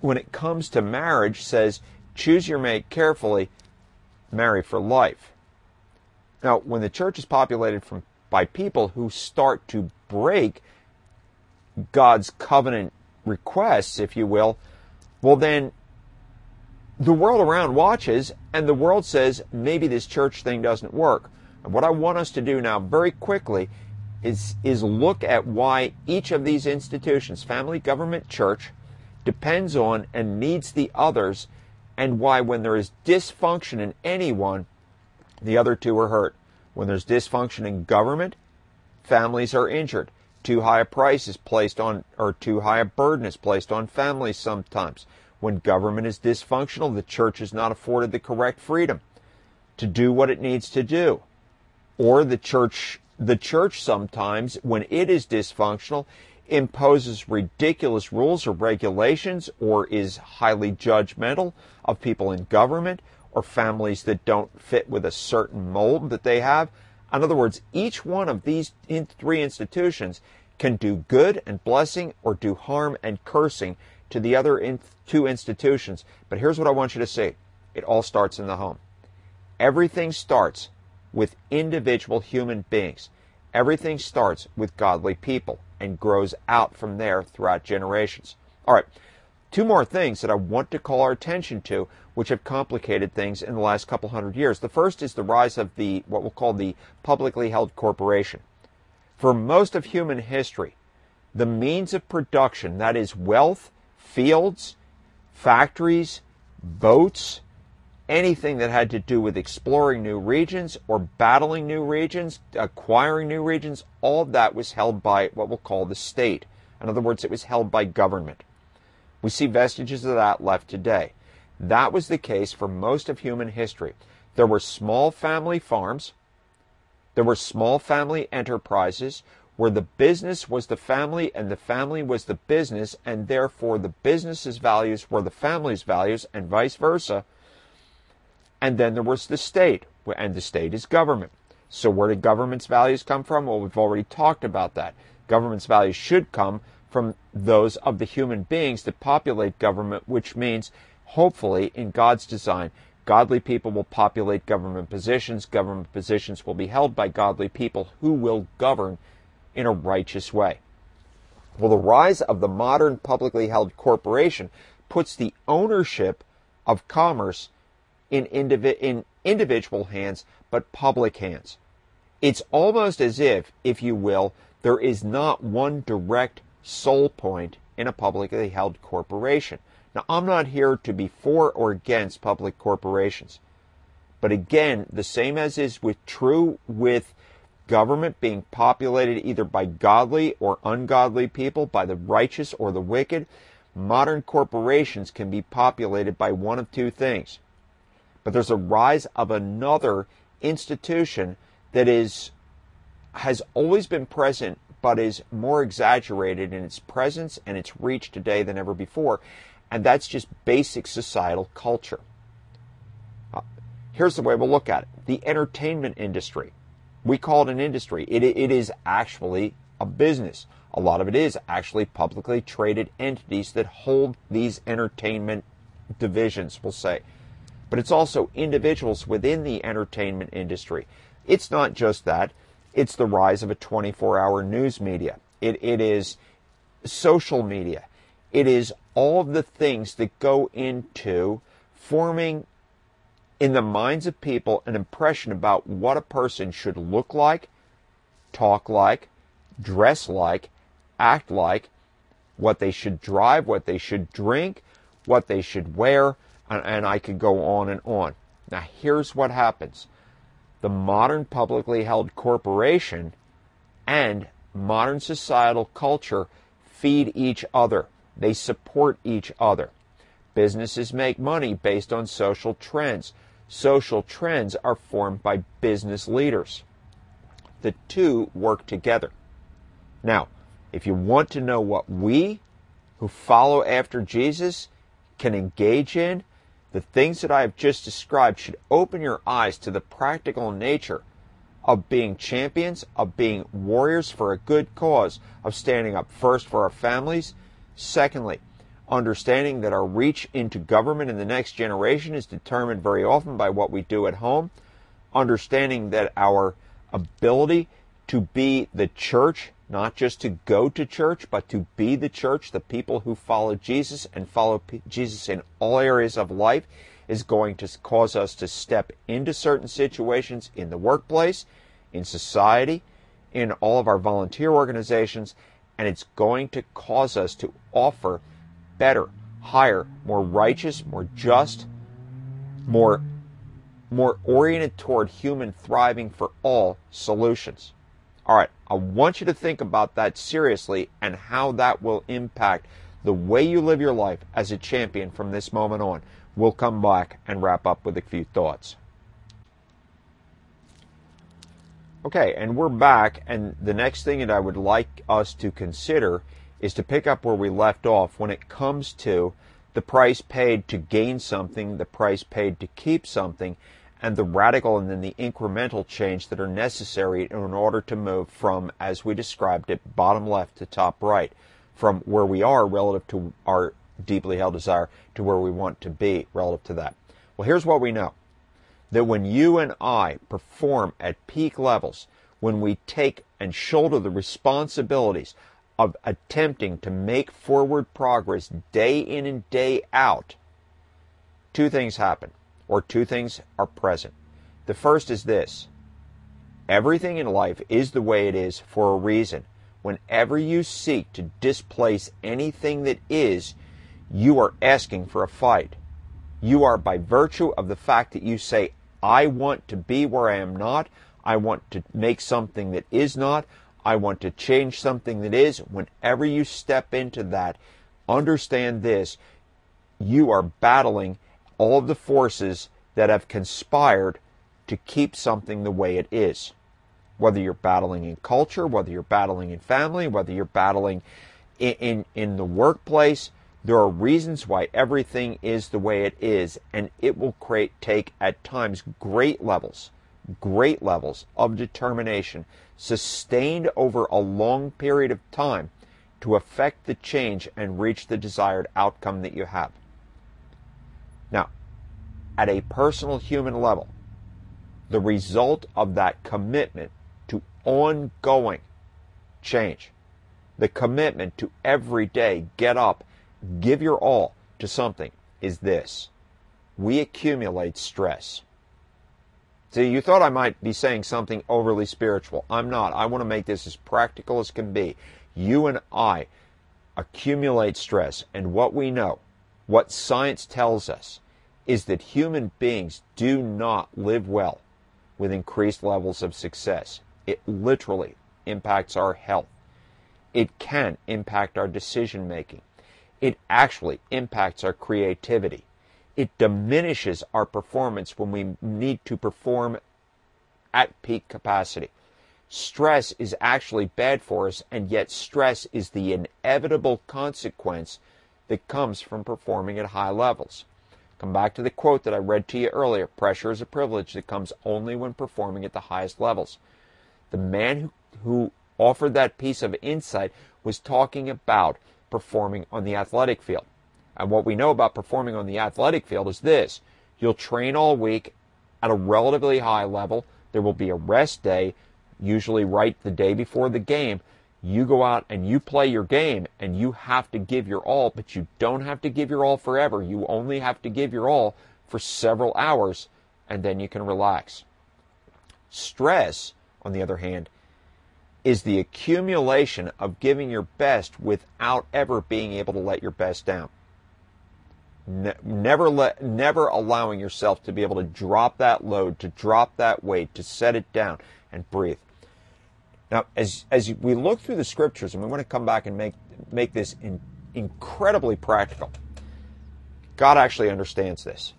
Speaker 1: when it comes to marriage, says choose your mate carefully, marry for life. Now, when the church is populated from, by people who start to break God's covenant requests, if you will, well, then the world around watches and the world says maybe this church thing doesn't work. And what I want us to do now very quickly is, is look at why each of these institutions, family, government, church, depends on and needs the others and why when there is dysfunction in any one, the other two are hurt. When there's dysfunction in government, families are injured. Too high a price is placed on, or too high a burden is placed on families sometimes. When government is dysfunctional, the church is not afforded the correct freedom to do what it needs to do. Or the church, the church sometimes, when it is dysfunctional, imposes ridiculous rules or regulations or is highly judgmental of people in government or families that don't fit with a certain mold that they have. In other words, each one of these three institutions can do good and blessing or do harm and cursing to the other in, two institutions. But here's what I want you to see it all starts in the home. Everything starts with individual human beings. Everything starts with godly people and grows out from there throughout generations. All right, two more things that I want to call our attention to, which have complicated things in the last couple hundred years. The first is the rise of the what we'll call the publicly held corporation. For most of human history, the means of production, that is, wealth, fields, factories, boats, anything that had to do with exploring new regions or battling new regions, acquiring new regions, all that was held by what we'll call the state. In other words, it was held by government. We see vestiges of that left today. That was the case for most of human history. There were small family farms, there were small family enterprises where the business was the family and the family was the business, and therefore the business's values were the family's values, and vice versa. And then there was the state, and the state is government. So where did government's values come from? Well, we've already talked about that. Government's values should come from those of the human beings that populate government, which means, hopefully, in God's design, godly people will populate government positions. Government positions will be held by godly people who will govern in a righteous way. Well, the rise of the modern publicly held corporation puts the ownership of commerce in, indivi- in individual hands, but public hands. It's almost as if, if you will, there is not one direct sole point in a publicly held corporation. Now, I'm not here to be for or against public corporations. But again, the same as is with true with government being populated either by godly or ungodly people, by the righteous or the wicked, modern corporations can be populated by one of two things. But there's a rise of another institution that is has always been present but is more exaggerated in its presence and its reach today than ever before, and that's just basic societal culture. Uh, here's the way we'll look at it the entertainment industry. We call it an industry. It, it is actually a business. A lot of it is actually publicly traded entities that hold these entertainment divisions, we'll say. But it's also individuals within the entertainment industry. It's not just that, it's the rise of a 24 hour news media. It, it is social media. It is all of the things that go into forming in the minds of people an impression about what a person should look like, talk like, dress like, act like, what they should drive, what they should drink, what they should wear, and, I could go on and on. Now, here's what happens the modern publicly held corporation and modern societal culture feed each other. They support each other. Businesses make money based on social trends. Social trends are formed by business leaders. The two work together. Now, if you want to know what we who follow after Jesus can engage in, the things that I have just described should open your eyes to the practical nature of being champions, of being warriors for a good cause, of standing up first for our families. Secondly, understanding that our reach into government in the next generation is determined very often by what we do at home, understanding that our ability to be the church, not just to go to church, but to be the church, the people who follow Jesus and follow P- Jesus in all areas of life, is going to cause us to step into certain situations in the workplace, in society, in all of our volunteer organizations, and it's going to cause us to offer better, higher, more righteous, more just, more more oriented toward human thriving for all solutions. All right, I want you to think about that seriously and how that will impact the way you live your life as a champion from this moment on. We'll come back and wrap up with a few thoughts. Okay, and we're back, and the next thing that I would like us to consider is to pick up where we left off when it comes to the price paid to gain something, the price paid to keep something, and the radical and then the incremental change that are necessary in order to move from, as we described it, bottom left to top right, from where we are relative to our deeply held desire to where we want to be relative to that. Well, here's what we know that when you and I perform at peak levels, when we take and shoulder the responsibilities of attempting to make forward progress day in and day out, two things happen, or two things are present. The first is this everything in life is the way it is for a reason. whenever you seek to displace anything that is, you are asking for a fight. You are, by virtue of the fact that you say, I want to be where I am not, I want to make something that is not, I want to change something that is. Whenever you step into that, understand this you are battling all of the forces that have conspired to keep something the way it is. Whether you're battling in culture, whether you're battling in family, whether you're battling in, in, in the workplace, there are reasons why everything is the way it is, and it will create, take at times great levels, great levels of determination, sustained over a long period of time to affect the change and reach the desired outcome that you have. Now, at a personal human level, the result of that commitment to ongoing change, the commitment to every day get up, give your all to something, is this. We accumulate stress. See, you thought I might be saying something overly spiritual. I'm not. I want to make this as practical as can be. You and I accumulate stress, and what we know, what science tells us, is that human beings do not live well with increased levels of success. It literally impacts our health. It can impact our decision making. It actually impacts our creativity. It diminishes our performance when we need to perform at peak capacity. Stress is actually bad for us, and yet stress is the inevitable consequence that comes from performing at high levels. Come back to the quote that I read to you earlier pressure is a privilege that comes only when performing at the highest levels. The man who, who offered that piece of insight was talking about performing on the athletic field. And what we know about performing on the athletic field is this you'll train all week at a relatively high level. There will be a rest day, usually right the day before the game, you go out and you play your game and you have to give your all, but you don't have to give your all forever. You only have to give your all for several hours and then you can relax. Stress, on the other hand, is the accumulation of giving your best without ever being able to let your best down. never let, never allowing yourself to be able to drop that load, to drop that weight, to set it down and breathe. Now, as, as we look through the scriptures, and we want to come back and make, make this in, incredibly practical, God actually understands this.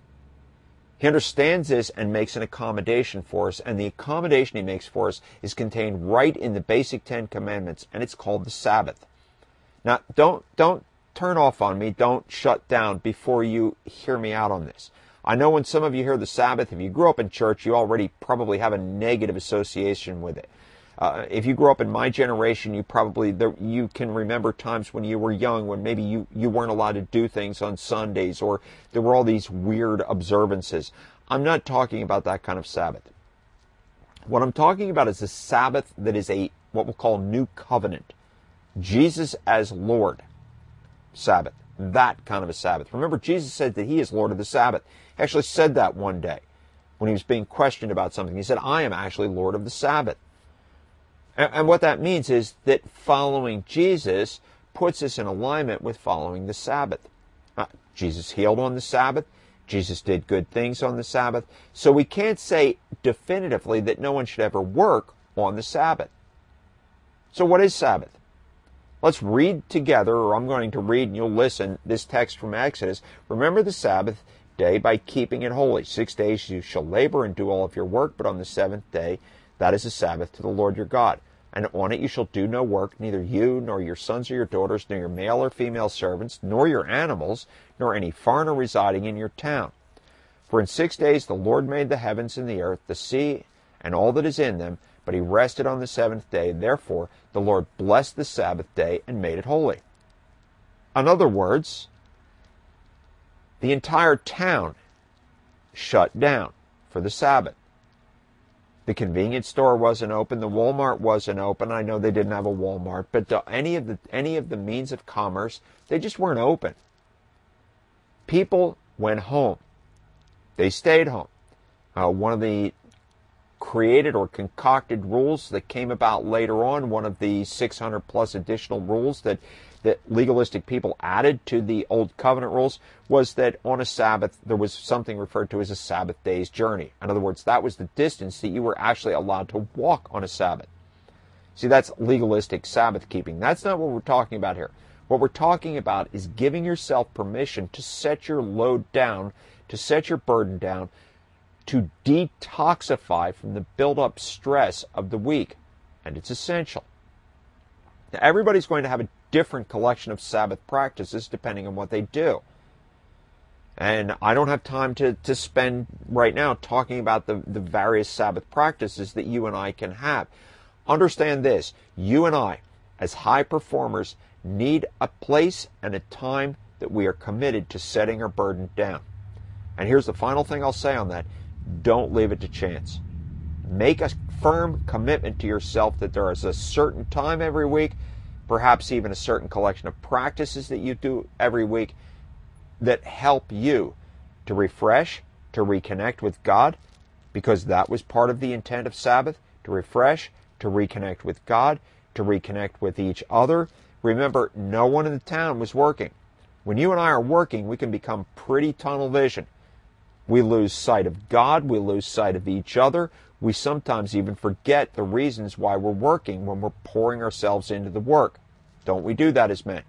Speaker 1: He understands this and makes an accommodation for us, and the accommodation he makes for us is contained right in the basic Ten Commandments, and it's called the Sabbath. Now, don't, don't turn off on me, don't shut down before you hear me out on this. I know when some of you hear the Sabbath, if you grew up in church, you already probably have a negative association with it. Uh, if you grew up in my generation, you probably there, you can remember times when you were young when maybe you, you weren't allowed to do things on Sundays or there were all these weird observances. I'm not talking about that kind of Sabbath. What I'm talking about is a Sabbath that is a what we'll call new covenant. Jesus as Lord Sabbath. That kind of a Sabbath. Remember, Jesus said that he is Lord of the Sabbath. He actually said that one day when he was being questioned about something. He said, I am actually Lord of the Sabbath. And what that means is that following Jesus puts us in alignment with following the Sabbath. Uh, Jesus healed on the Sabbath. Jesus did good things on the Sabbath. So we can't say definitively that no one should ever work on the Sabbath. So what is Sabbath? Let's read together, or I'm going to read and you'll listen, this text from Exodus. Remember the Sabbath day by keeping it holy. Six days you shall labor and do all of your work, but on the seventh day that is a Sabbath to the Lord your God. And on it you shall do no work, neither you, nor your sons or your daughters, nor your male or female servants, nor your animals, nor any foreigner residing in your town. For in six days the Lord made the heavens and the earth, the sea, and all that is in them, but he rested on the seventh day. Therefore the Lord blessed the Sabbath day and made it holy. In other words, the entire town shut down for the Sabbath. The convenience store wasn't open. The Walmart wasn't open. I know they didn't have a Walmart, but any of the any of the means of commerce, they just weren't open. People went home. They stayed home. Uh, one of the created or concocted rules that came about later on. One of the 600 plus additional rules that that legalistic people added to the old covenant rules was that on a Sabbath there was something referred to as a Sabbath day's journey. In other words, that was the distance that you were actually allowed to walk on a Sabbath. See, that's legalistic Sabbath keeping. That's not what we're talking about here. What we're talking about is giving yourself permission to set your load down, to set your burden down, to detoxify from the build-up stress of the week. And it's essential. Now, everybody's going to have a different collection of Sabbath practices depending on what they do. And I don't have time to, to spend right now talking about the, the various Sabbath practices that you and I can have. Understand this you and I, as high performers, need a place and a time that we are committed to setting our burden down. And here's the final thing I'll say on that don't leave it to chance. Make a firm commitment to yourself that there is a certain time every week perhaps even a certain collection of practices that you do every week that help you to refresh, to reconnect with God, because that was part of the intent of Sabbath, to refresh, to reconnect with God, to reconnect with each other. Remember, no one in the town was working. When you and I are working, we can become pretty tunnel vision. We lose sight of God, we lose sight of each other, we sometimes even forget the reasons why we're working when we're pouring ourselves into the work. Don't we do that as men?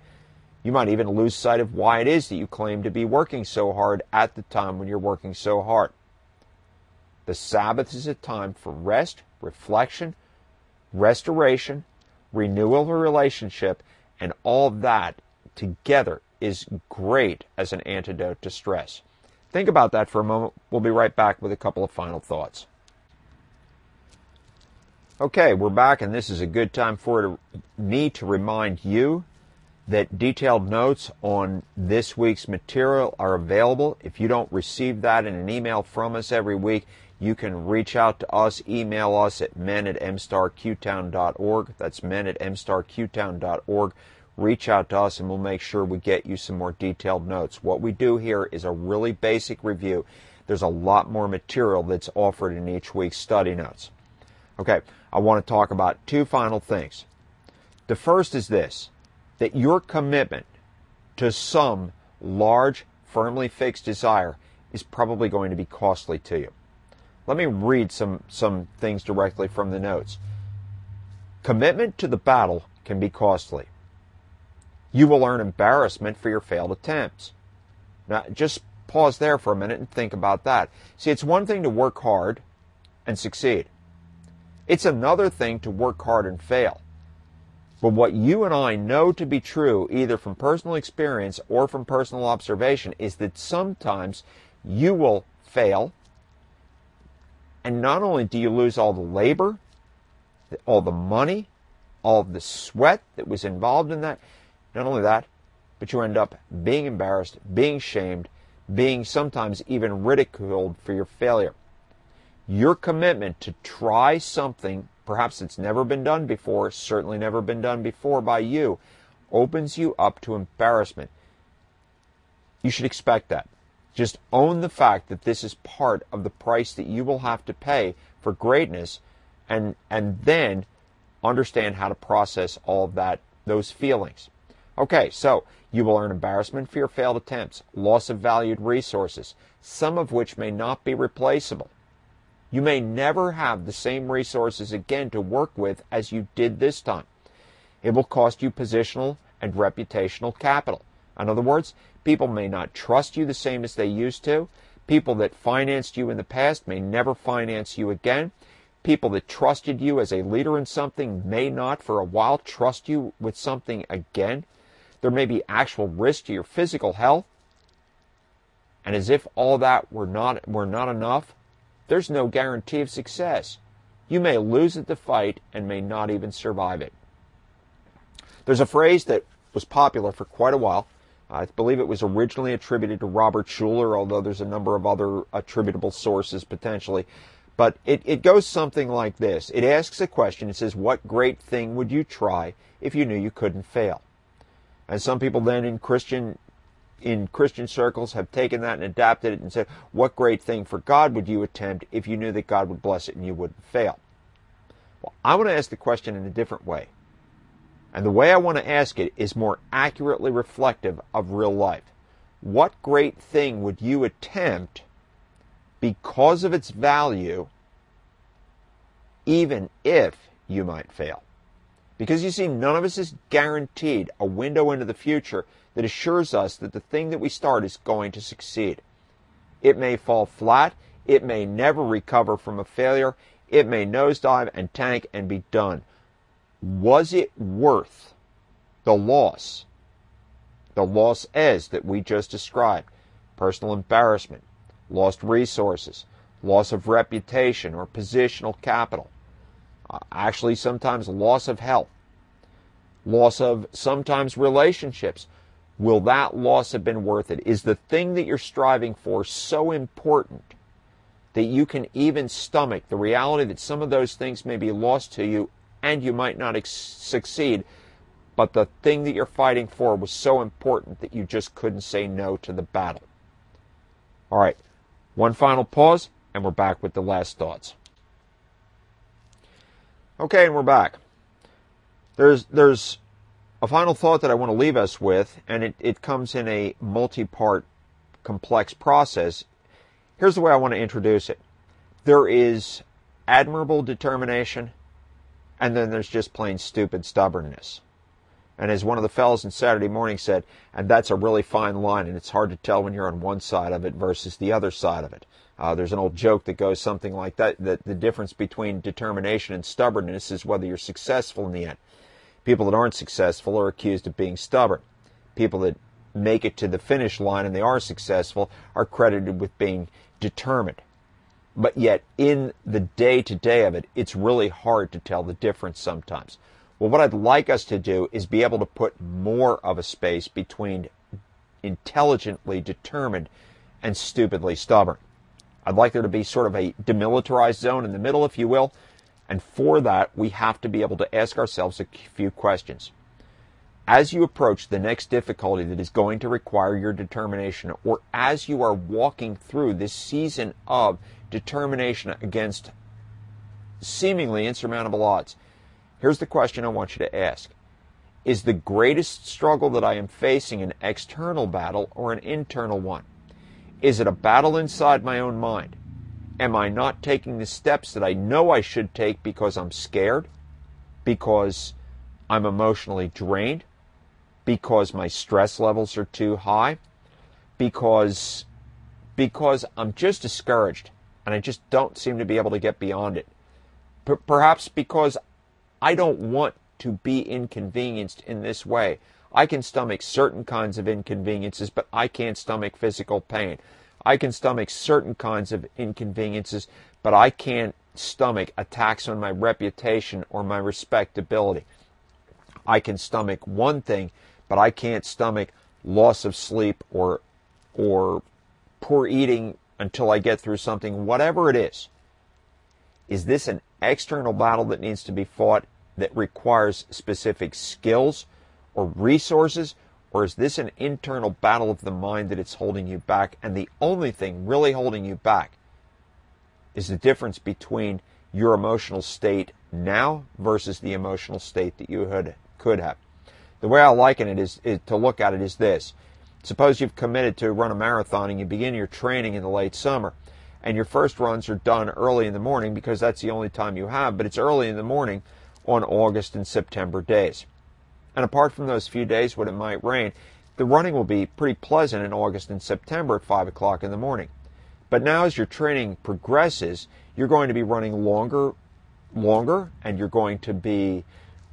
Speaker 1: You might even lose sight of why it is that you claim to be working so hard at the time when you're working so hard. The Sabbath is a time for rest, reflection, restoration, renewal of a relationship, and all that together is great as an antidote to stress. Think about that for a moment. We'll be right back with a couple of final thoughts. Okay, we're back, and this is a good time for me to remind you that detailed notes on this week's material are available. If you don't receive that in an email from us every week, you can reach out to us, email us at men at mstarqtown.org. That's men at mstarqtown.org. Reach out to us and we'll make sure we get you some more detailed notes. What we do here is a really basic review. There's a lot more material that's offered in each week's study notes. Okay, I want to talk about two final things. The first is this that your commitment to some large, firmly fixed desire is probably going to be costly to you. Let me read some, some things directly from the notes. Commitment to the battle can be costly. You will earn embarrassment for your failed attempts. Now, just pause there for a minute and think about that. See, it's one thing to work hard and succeed. It's another thing to work hard and fail. But what you and I know to be true, either from personal experience or from personal observation, is that sometimes you will fail. And not only do you lose all the labor, all the money, all the sweat that was involved in that, not only that, but you end up being embarrassed, being shamed, being sometimes even ridiculed for your failure your commitment to try something, perhaps it's never been done before, certainly never been done before by you, opens you up to embarrassment. You should expect that. Just own the fact that this is part of the price that you will have to pay for greatness and and then understand how to process all of that those feelings. Okay, so you will earn embarrassment for your failed attempts, loss of valued resources, some of which may not be replaceable. You may never have the same resources again to work with as you did this time. It will cost you positional and reputational capital. In other words, people may not trust you the same as they used to. People that financed you in the past may never finance you again. People that trusted you as a leader in something may not for a while trust you with something again. There may be actual risk to your physical health. And as if all that were not were not enough, there's no guarantee of success. You may lose at the fight and may not even survive it. There's a phrase that was popular for quite a while. I believe it was originally attributed to Robert Schuller, although there's a number of other attributable sources potentially. But it, it goes something like this. It asks a question. It says, What great thing would you try if you knew you couldn't fail? And some people then in Christian in Christian circles have taken that and adapted it and said, What great thing for God would you attempt if you knew that God would bless it and you wouldn't fail? Well, I want to ask the question in a different way. And the way I want to ask it is more accurately reflective of real life. What great thing would you attempt because of its value, even if you might fail? Because you see, none of us is guaranteed a window into the future that assures us that the thing that we start is going to succeed. It may fall flat, it may never recover from a failure, it may nosedive and tank and be done. Was it worth the loss? The loss as that we just described personal embarrassment, lost resources, loss of reputation or positional capital, uh, actually, sometimes loss of health, loss of sometimes relationships. Will that loss have been worth it? Is the thing that you're striving for so important that you can even stomach the reality that some of those things may be lost to you and you might not ex- succeed, but the thing that you're fighting for was so important that you just couldn't say no to the battle? All right, one final pause, and we're back with the last thoughts. Okay, and we're back. There's there's a final thought that I want to leave us with, and it, it comes in a multi-part complex process. Here's the way I want to introduce it. There is admirable determination, and then there's just plain stupid stubbornness. And as one of the fellows in Saturday morning said, and that's a really fine line, and it's hard to tell when you're on one side of it versus the other side of it. Uh, there's an old joke that goes something like that, that the difference between determination and stubbornness is whether you're successful in the end. People that aren't successful are accused of being stubborn. People that make it to the finish line and they are successful are credited with being determined. But yet, in the day to day of it, it's really hard to tell the difference sometimes. Well, what I'd like us to do is be able to put more of a space between intelligently determined and stupidly stubborn. I'd like there to be sort of a demilitarized zone in the middle, if you will. And for that, we have to be able to ask ourselves a few questions. As you approach the next difficulty that is going to require your determination, or as you are walking through this season of determination against seemingly insurmountable odds, here's the question I want you to ask. Is the greatest struggle that I am facing an external battle or an internal one? Is it a battle inside my own mind? Am I not taking the steps that I know I should take because I'm scared? Because I'm emotionally drained? Because my stress levels are too high? Because because I'm just discouraged and I just don't seem to be able to get beyond it. P- perhaps because I don't want to be inconvenienced in this way. I can stomach certain kinds of inconveniences, but I can't stomach physical pain. I can stomach certain kinds of inconveniences, but I can't stomach attacks on my reputation or my respectability. I can stomach one thing, but I can't stomach loss of sleep or or poor eating until I get through something, whatever it is. Is this an external battle that needs to be fought that requires specific skills or resources? Or is this an internal battle of the mind that it's holding you back? And the only thing really holding you back is the difference between your emotional state now versus the emotional state that you had, could have. The way I liken it is, is to look at it is this. Suppose you've committed to run a marathon and you begin your training in the late summer and your first runs are done early in the morning because that's the only time you have, but it's early in the morning on August and September days. And apart from those few days when it might rain, the running will be pretty pleasant in August and September at 5 o'clock in the morning. But now as your training progresses, you're going to be running longer, longer, and you're going to be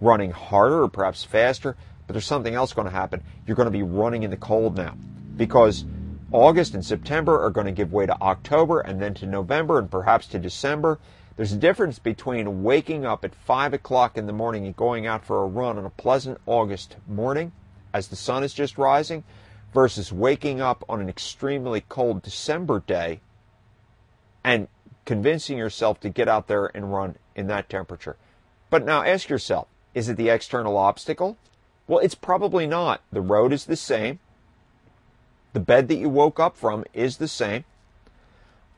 Speaker 1: running harder or perhaps faster. But there's something else going to happen. You're going to be running in the cold now because August and September are going to give way to October and then to November and perhaps to December. There's a difference between waking up at 5 o'clock in the morning and going out for a run on a pleasant August morning as the sun is just rising versus waking up on an extremely cold December day and convincing yourself to get out there and run in that temperature. But now ask yourself, is it the external obstacle? Well, it's probably not. The road is the same. The bed that you woke up from is the same.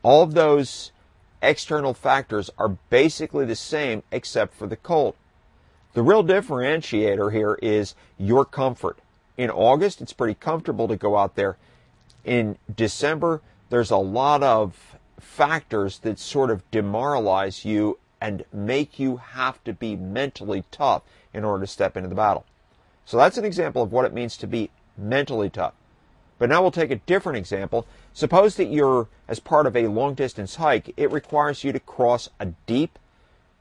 Speaker 1: All of those external factors are basically the same except for the cold. The real differentiator here is your comfort. In August, it's pretty comfortable to go out there. In December, there's a lot of factors that sort of demoralize you and make you have to be mentally tough in order to step into the battle. So that's an example of what it means to be mentally tough. But now we'll take a different example. Suppose that you're, as part of a long distance hike, it requires you to cross a deep,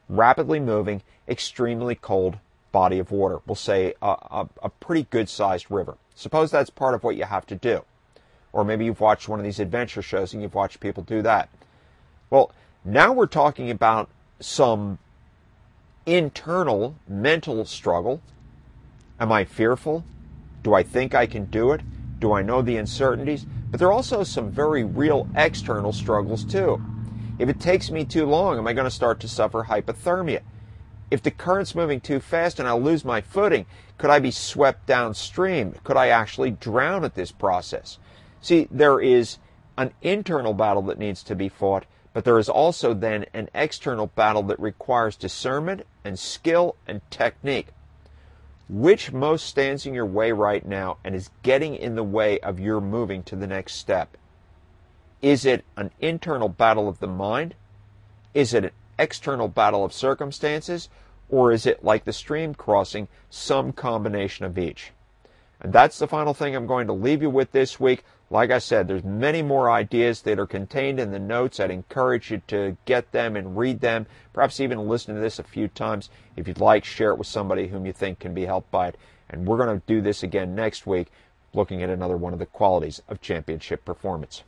Speaker 1: rapidly moving, extremely cold body of water. We'll say a, a, a pretty good sized river. Suppose that's part of what you have to do. Or maybe you've watched one of these adventure shows and you've watched people do that. Well, now we're talking about some internal mental struggle. Am I fearful? Do I think I can do it? Do I know the uncertainties? But there are also some very real external struggles too. If it takes me too long, am I going to start to suffer hypothermia? If the current's moving too fast and I'll lose my footing, could I be swept downstream? Could I actually drown at this process? See, there is an internal battle that needs to be fought, but there is also then an external battle that requires discernment and skill and technique. Which most stands in your way right now and is getting in the way of your moving to the next step? Is it an internal battle of the mind? Is it an external battle of circumstances? Or is it like the stream crossing, some combination of each? And that's the final thing I'm going to leave you with this week. Like I said, there's many more ideas that are contained in the notes. I'd encourage you to get them and read them. Perhaps even listen to this a few times. If you'd like, share it with somebody whom you think can be helped by it. And we're going to do this again next week, looking at another one of the qualities of championship performance.